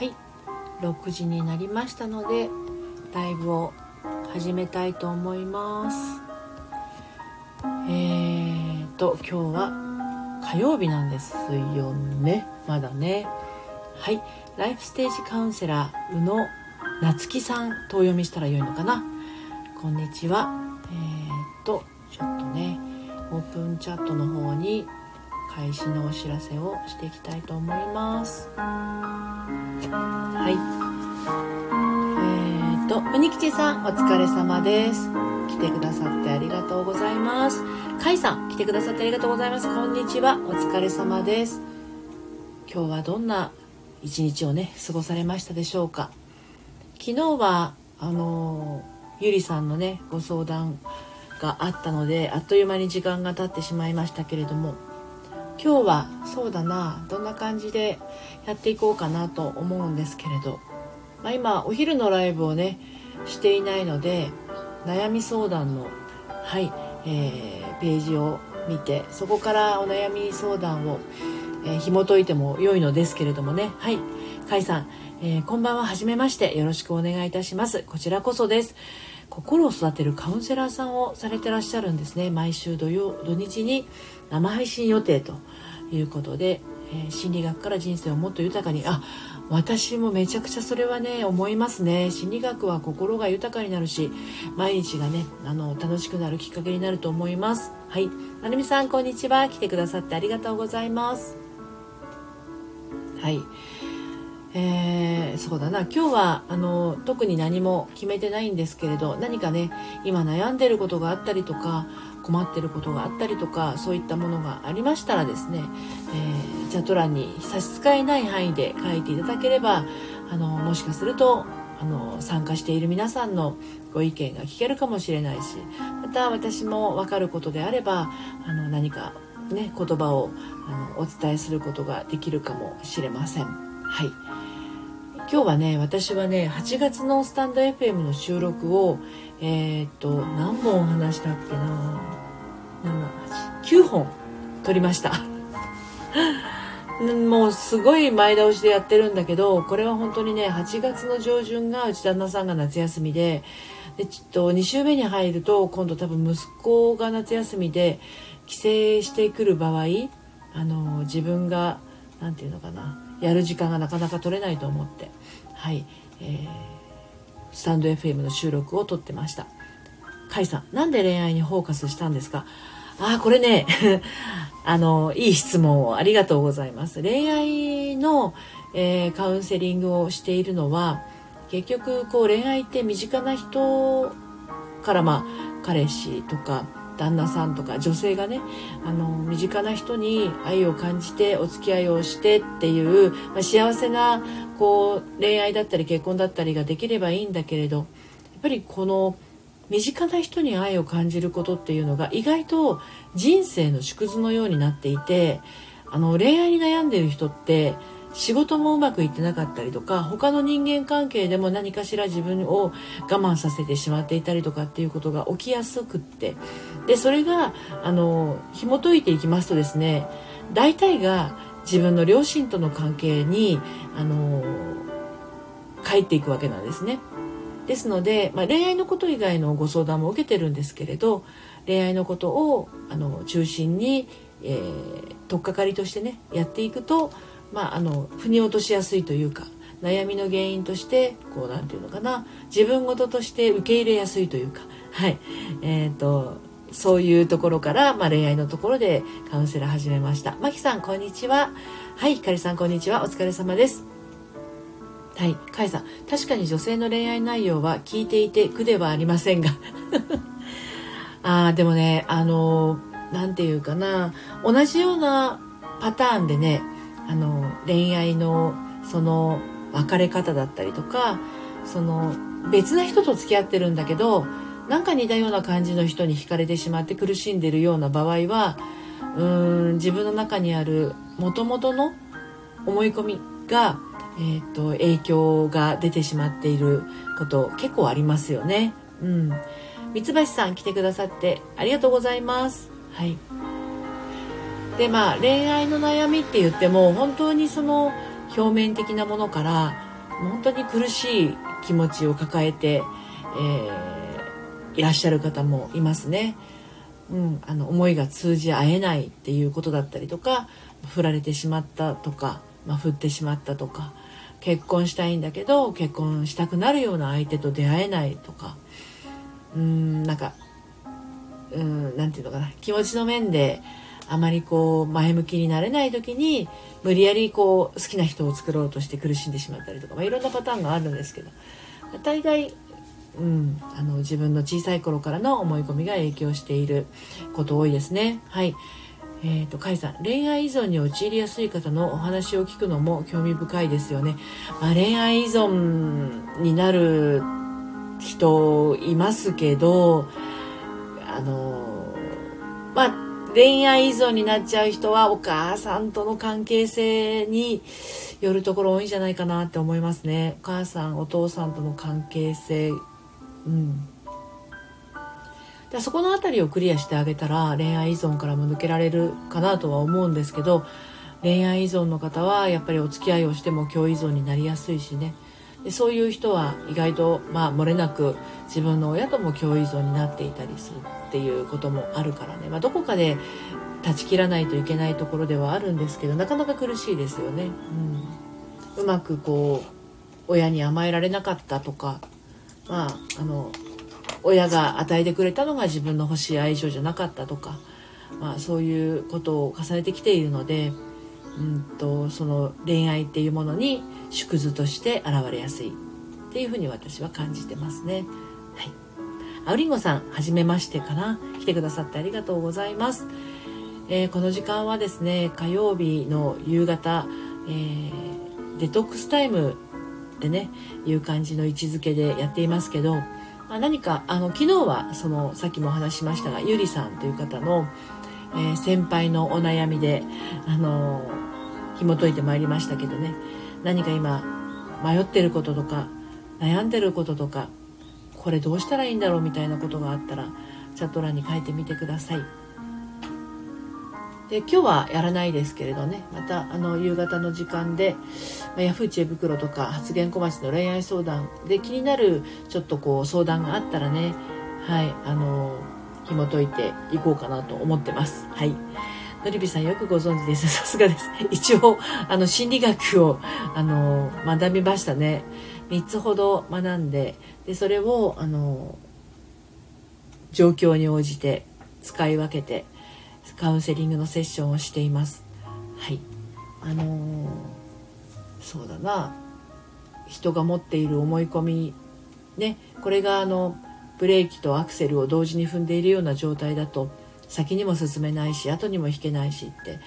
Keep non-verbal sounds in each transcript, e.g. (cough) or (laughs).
はい。6時になりましたのでライブを始めたいと思います。えーと今日は火曜日なんですよね。まだね。はい。ライフステージカウンセラー宇野夏樹さんとお読みしたらよいのかな。こんにちは。えーとちょっとねオープンチャットの方に開始のお知らせをしていきたいと思います。はい。えーとうにきちさんお疲れ様です。来てくださってありがとうございます。かいさん来てくださってありがとうございます。こんにちは。お疲れ様です。今日はどんな一日をね過ごされましたでしょうか。昨日はあのゆりさんのねご相談があったのであっという間に時間が経ってしまいましたけれども今日はそうだなどんな感じでやっていこうかなと思うんですけれど、まあ、今お昼のライブをねしていないので悩み相談の、はいえー、ページを見てそこからお悩み相談を、えー、紐解いても良いのですけれどもね。はい甲斐さん、えー、こんばんは。はじめまして。よろしくお願いいたします。こちらこそです。心を育てるカウンセラーさんをされてらっしゃるんですね。毎週土曜土日に生配信予定ということで、えー、心理学から人生をもっと豊かに。あ私もめちゃくちゃそれはね思いますね。心理学は心が豊かになるし毎日がねあの楽しくなるきっかけになると思います。はい。なるみさんこんにちは。来てくださってありがとうございます。はい。えー、そうだな今日はあの特に何も決めてないんですけれど何かね今悩んでることがあったりとか困ってることがあったりとかそういったものがありましたらですね、えー、チャット欄に差し支えない範囲で書いていただければあのもしかするとあの参加している皆さんのご意見が聞けるかもしれないしまた私も分かることであればあの何かね言葉をあのお伝えすることができるかもしれません。はい今日はね私はね8月のスタンド FM の収録をえー、っと何本話したっけな？9本撮りました。(laughs) もうすごい前倒しでやってるんだけどこれは本当にね8月の上旬がうち旦那さんが夏休みででちょっと2週目に入ると今度多分息子が夏休みで帰省してくる場合あの自分が何て言うのかなやる時間がなかなか取れないと思って。はい、えー、スタンド FM の収録を撮ってました。甲斐さんなんで恋愛にフォーカスしたんですか？ああこれね (laughs) あのいい質問をありがとうございます。恋愛の、えー、カウンセリングをしているのは結局こう恋愛って身近な人からまあ彼氏とか旦那さんとか女性がねあの身近な人に愛を感じてお付き合いをしてっていう、まあ、幸せなこう恋愛だったり結婚だったりができればいいんだけれどやっぱりこの身近な人に愛を感じることっていうのが意外と人生の縮図のようになっていてあの恋愛に悩んでる人って仕事もうまくいってなかったりとか他の人間関係でも何かしら自分を我慢させてしまっていたりとかっていうことが起きやすくってでそれがあの紐解いていきますとですね大体が自分の両親との関係にあの帰っていくわけなんですね。ですので、まあ、恋愛のこと以外のご相談も受けてるんですけれど恋愛のことをあの中心に、えー、取っかかりとしてねやっていくと、まあ、あの腑に落としやすいというか悩みの原因としてこう何て言うのかな自分事として受け入れやすいというかはいえーと、そういうところから、まあ、恋愛のところでカウンセラー始めました。マキさんこんにちは。はい、ひかりさんこんにちは。お疲れ様です。はい、カイさん確かに女性の恋愛内容は聞いていて苦ではありませんが (laughs) ああでもねあの何て言うかな同じようなパターンでねあの恋愛のその別れ方だったりとかその別な人と付き合ってるんだけどなんか似たような感じの人に惹かれてしまって苦しんでるような場合はうーん自分の中にあるもともとの思い込みがえーと、影響が出てしまっていること結構ありますよね。うん、三橋さん来てくださってありがとうございます。はい。でまあ恋愛の悩みって言っても本当にその表面的なものから本当に苦しい気持ちを抱えて、えー、いらっしゃる方もいますね。うん、あの思いが通じ合えないっていうことだったりとか振られてしまったとか、まあ、振ってしまったとか結婚したいんだけど結婚したくなるような相手と出会えないとかうんなんかうんなていうのかな気持ちの面であまりこう前向きになれない時に無理やりこう好きな人を作ろうとして苦しんでしまったりとか、まあ、いろんなパターンがあるんですけど大概、うん、あの自分の小さい頃からの思い込みが影響していること多いですね。はい。えーと、甲斐さん恋愛依存に陥りやすい方のお話を聞くのも興味深いですよね、まあ、恋愛依存になる人いますけどあのまあ恋愛依存になっちゃう人はお母さんとの関係性によるところ多いんじゃないかなって思いますね。お母さんお父さんとの関係性うん。だそこの辺りをクリアしてあげたら恋愛依存からも抜けられるかなとは思うんですけど恋愛依存の方はやっぱりお付き合いをしても共依存になりやすいしね。でそういう人は意外とまあ漏れなく自分の親とも共依存になっていたりするっていうこともあるからね、まあ、どこかで断ち切らないといけないところではあるんですけどなかなか苦しいですよね。うん、うまくこう親に甘えられなかったとかまああの親が与えてくれたのが自分の欲しい愛情じゃなかったとか、まあ、そういうことを重ねてきているので、うんと、その恋愛っていうものに縮図として現れやすいっていうふうに私は感じてますね。はい。あうりんごさん、はじめましてかな。来てくださってありがとうございます。えー、この時間はですね、火曜日の夕方、えー、デトックスタイムってね、いう感じの位置づけでやっていますけど、まあ、何かあの昨日はそのさっきもお話しましたがゆりさんという方の、えー、先輩のお悩みであの紐解いてまいりましたけどね何か今迷ってることとか悩んでることとかこれどうしたらいいんだろうみたいなことがあったらチャット欄に書いてみてください。で今日はやらないですけれどね。またあの夕方の時間で、まあ、ヤフー知恵袋とか発言小町の恋愛相談で気になるちょっとこう相談があったらねはいあの紐解いていこうかなと思ってます。はい。のりびさんよくご存知です。(laughs) さすがです。一応あの心理学をあの学びましたね。3つほど学んででそれをあの状況に応じて使い分けてカウンセリングのセッションをしています。はい。あのー、そうだな。人が持っている思い込みね。これがあのブレーキとアクセルを同時に踏んでいるような状態だと先にも進めないし後にも引けないしって。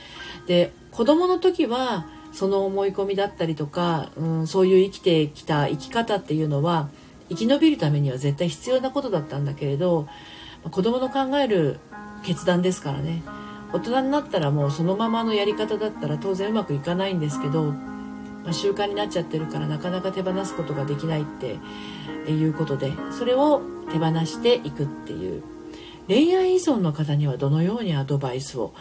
で子供の時はその思い込みだったりとか、うん、そういう生きてきた生き方っていうのは生き延びるためには絶対必要なことだったんだけれど子供の考える決断ですからね。大人になったらもうそのままのやり方だったら当然うまくいかないんですけど、まあ、習慣になっちゃってるからなかなか手放すことができないっていうことでそれを手放していくっていう。恋愛依存の方にはどのようにアドバイスを？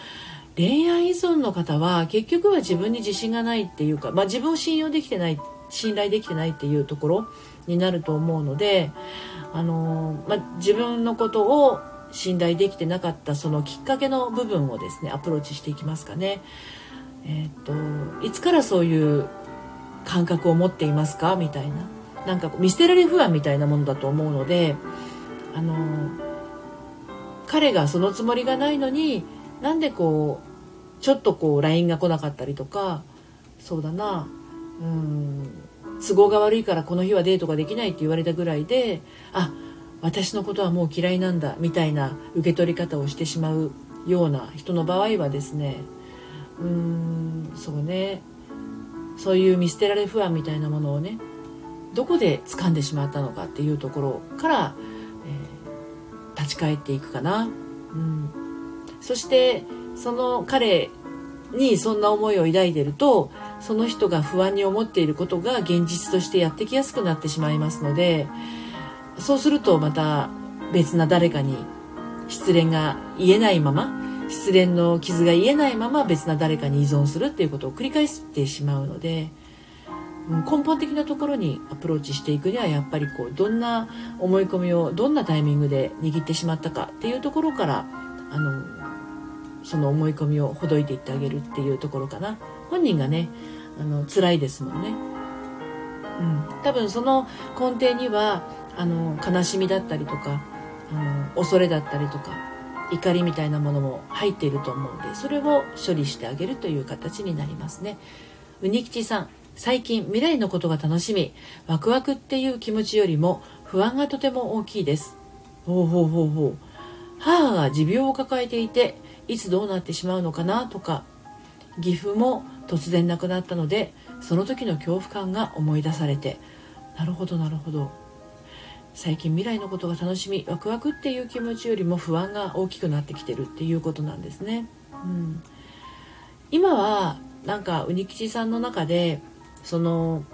恋愛依存の方は結局は自分に自信がないっていうか、まあ、自分を信用できてない信頼できてないっていうところになると思うので、あのまあ、自分のことを信頼できてなかったそのきっかけの部分をですねアプローチしていきますかね。えー、っといつからそういう感覚を持っていますかみたいななんか見捨てられ不安みたいなものだと思うのであの彼がそのつもりがないのになんでこうちょっとこう LINE が来なかったりとかそうだなうん都合が悪いからこの日はデートができないって言われたぐらいであ私のことはもう嫌いなんだみたいな受け取り方をしてしまうような人の場合はですねうーんそうね。そういう見捨てられ不安みたいなものをねどこで掴んでしまったのかっていうところから、えー、立ち返っていくかな、うん、そしてその彼にそんな思いを抱いてるとその人が不安に思っていることが現実としてやってきやすくなってしまいますのでそうするとまた別な誰かに失恋が言えないまま失恋の傷が癒えないまま別な誰かに依存するっていうことを繰り返してしまうので根本的なところにアプローチしていくにはやっぱりこうどんな思い込みをどんなタイミングで握ってしまったかっていうところからあのその思い込みをほどいていってあげるっていうところかな。本人がねあの辛いですもんね、うん、多分その根底にはあの悲しみだったりとかあの恐れだったりとか怒りみたいなものも入っていると思うんでそれを処理してあげるという形になりますね。うにきちさん最近未来のことが楽しみワクワクっていう気持ちよりも不安がとても大きいです。ほうほうほうほう。母が持病を抱えていていつどうなってしまうのかなとか岐阜も突然亡くなったのでその時の恐怖感が思い出されてなるほどなるほど。最近未来のことが楽しみワクワクっていう気持ちよりも不安が大きくなってきてるっていうことなんですね。うん、今はなんかうにきちさんの中でその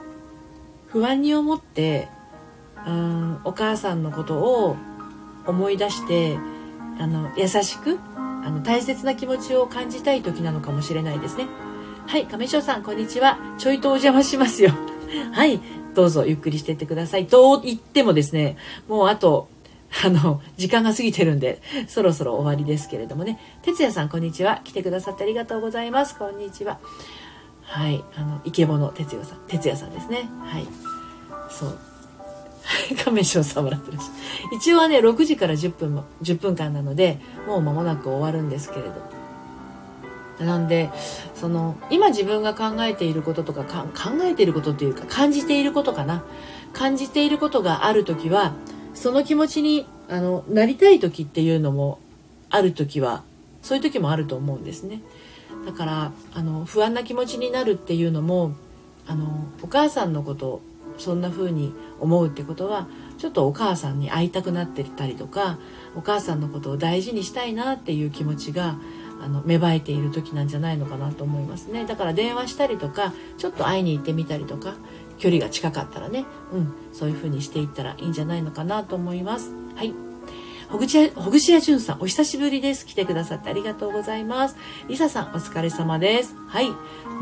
不安に思ってうんお母さんのことを思い出してあの優しくあの大切な気持ちを感じたい時なのかもしれないですね。はい、亀翔さんこんにちは。ちょいとお邪魔しますよ。はい、どうぞゆっくりしてってください。と言ってもですね、もうあと、あの、時間が過ぎてるんで、そろそろ終わりですけれどもね。哲也さん、こんにちは。来てくださってありがとうございます。こんにちは。はい、あの、イケボの哲也さん、哲也さんですね。はい。そう。(laughs) 亀面さん笑ってるし。一応はね、6時から10分も、10分間なので、もう間もなく終わるんですけれど。なんでその今自分が考えていることとか考えていることっていうか感じていることかな。感じていることがある時はその気持ちにあのなりたい時っていうのもある時はそういう時もあると思うんですね。だからあの不安な気持ちになるっていうのもあのお母さんのことそんな風に思うってことはちょっとお母さんに会いたくなってたりとかお母さんのことを大事にしたいなっていう気持ちがあの芽生えている時なんじゃないのかなと思いますねだから電話したりとかちょっと会いに行ってみたりとか距離が近かったらね、うん、そういう風にしていったらいいんじゃないのかなと思いますはいほぐちや、ほぐしやじゅんさん、お久しぶりです。来てくださってありがとうございます。りささん、お疲れ様です。はい。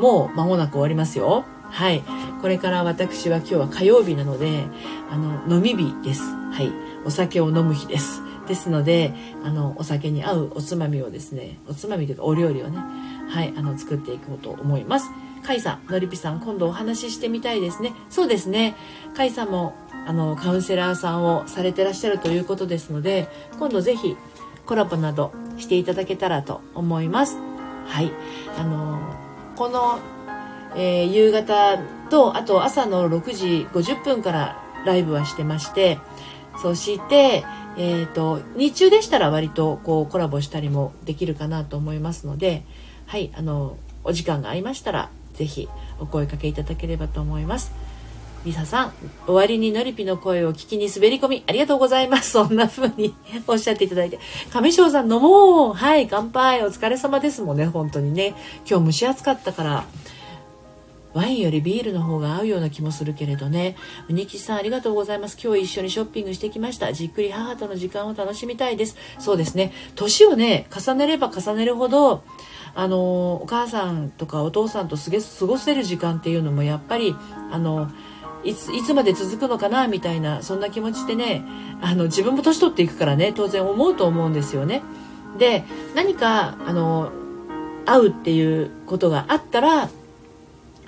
もう間もなく終わりますよ。はい。これから私は今日は火曜日なので、あの、飲み日です。はい。お酒を飲む日です。ですのであのお酒に合うおつまみをですねおつまみというかお料理をねはいあの作っていこうと思います。甲斐さんのりぴさん今度お話ししてみたいですね。そうですね。甲斐さんもあのカウンセラーさんをされてらっしゃるということですので今度ぜひコラボなどしていただけたらと思います。はい。あのこの、えー、夕方とあと朝の6時50分からライブはしてましてそして、えーと、日中でしたら割とこうコラボしたりもできるかなと思いますので、はい、あのお時間が合いましたら是非お声かけいただければと思います。リサさん、終わりにのりぴの声を聞きに滑り込み、ありがとうございます。そんな風におっしゃっていただいて。上翔さん飲もうはい、乾杯お疲れ様ですもんね、本当にね。今日蒸し暑かったから、ワインよりビールの方が合うような気もするけれどね。うにきさんありがとうございます。今日一緒にショッピングしてきました。じっくり母との時間を楽しみたいです。そうですね。年をね、重ねれば重ねるほど、あの、お母さんとかお父さんとすげ過ごせる時間っていうのもやっぱり、あの、いついつまで続くのかなみたいなそんな気持ちでねあの自分も年取っていくからね当然思うと思うんですよね。で何かあの会うっていうことがあったら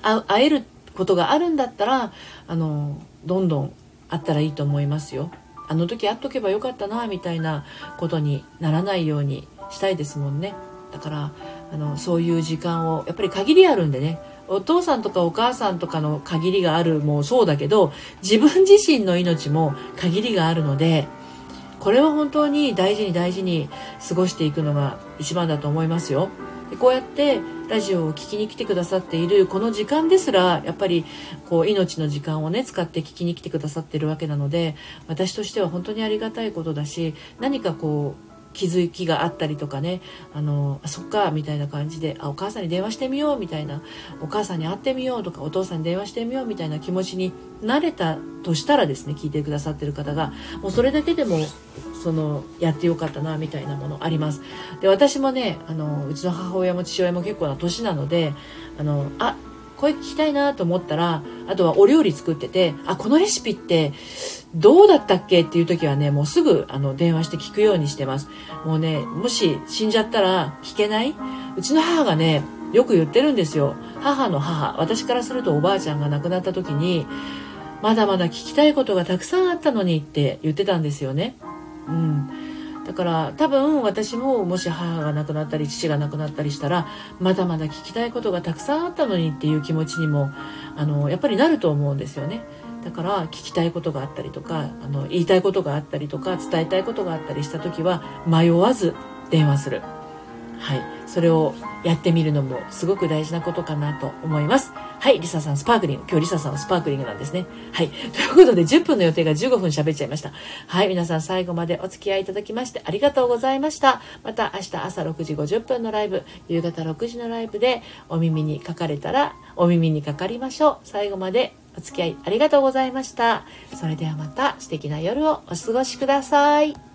会えることがあるんだったらあのどんどんあったらいいと思いますよ。あの時会っとけばよかったなみたいなことにならないようにしたいですもんね。だからあのそういう時間をやっぱり限りあるんでねお父さんとかお母さんとかの限りがあるもそうだけど自分自身の命も限りがあるのでこれは本当に大事に大事に過ごしていくのが一番だと思いますよ。でこうやってラジオを聴きに来てくださっているこの時間ですらやっぱりこう命の時間をね使って聞きに来てくださってるわけなので私としては本当にありがたいことだし何かこう気づきがあったりとかね。あのあそっかみたいな感じであお母さんに電話してみようみたいな。お母さんに会ってみようとかお父さんに電話してみようみたいな気持ちになれたとしたらですね聞いてくださってる方がもうそれだけでもそのやってよかったなみたいなものあります。で私もねあのうちの母親も父親も結構な年なのであのあ声聞きたいなと思ったらあとはお料理作っててあこのレシピってどうだったっけっていう時はねもうすぐあの電話して聞くようにしてます。もうねもし死んじゃったら聞けない？うちの母がねよく言ってるんですよ。母の母私からするとおばあちゃんが亡くなった時にまだまだ聞きたいことがたくさんあったのにって言ってたんですよね。うん。だから多分私ももし母が亡くなったり父が亡くなったりしたらまだまだ聞きたいことがたくさんあったのにっていう気持ちにもあのやっぱりなると思うんですよね。だから聞きたいことがあったりとかあの言いたいことがあったりとか伝えたいことがあったりした時は迷わず電話する。はい。それをやってみるのもすごく大事なことかなと思います。はい、リサさんスパークリング。今日リサさんはスパークリングなんですね。はい。(laughs) ということで10分の予定が15分喋っちゃいました。はい、皆さん最後までお付き合いいただきましてありがとうございました。また明日朝6時50分のライブ、夕方6時のライブでお耳にかかれたらお耳にかかりましょう。最後までお付き合いありがとうございました。それではまた素敵な夜をお過ごしください。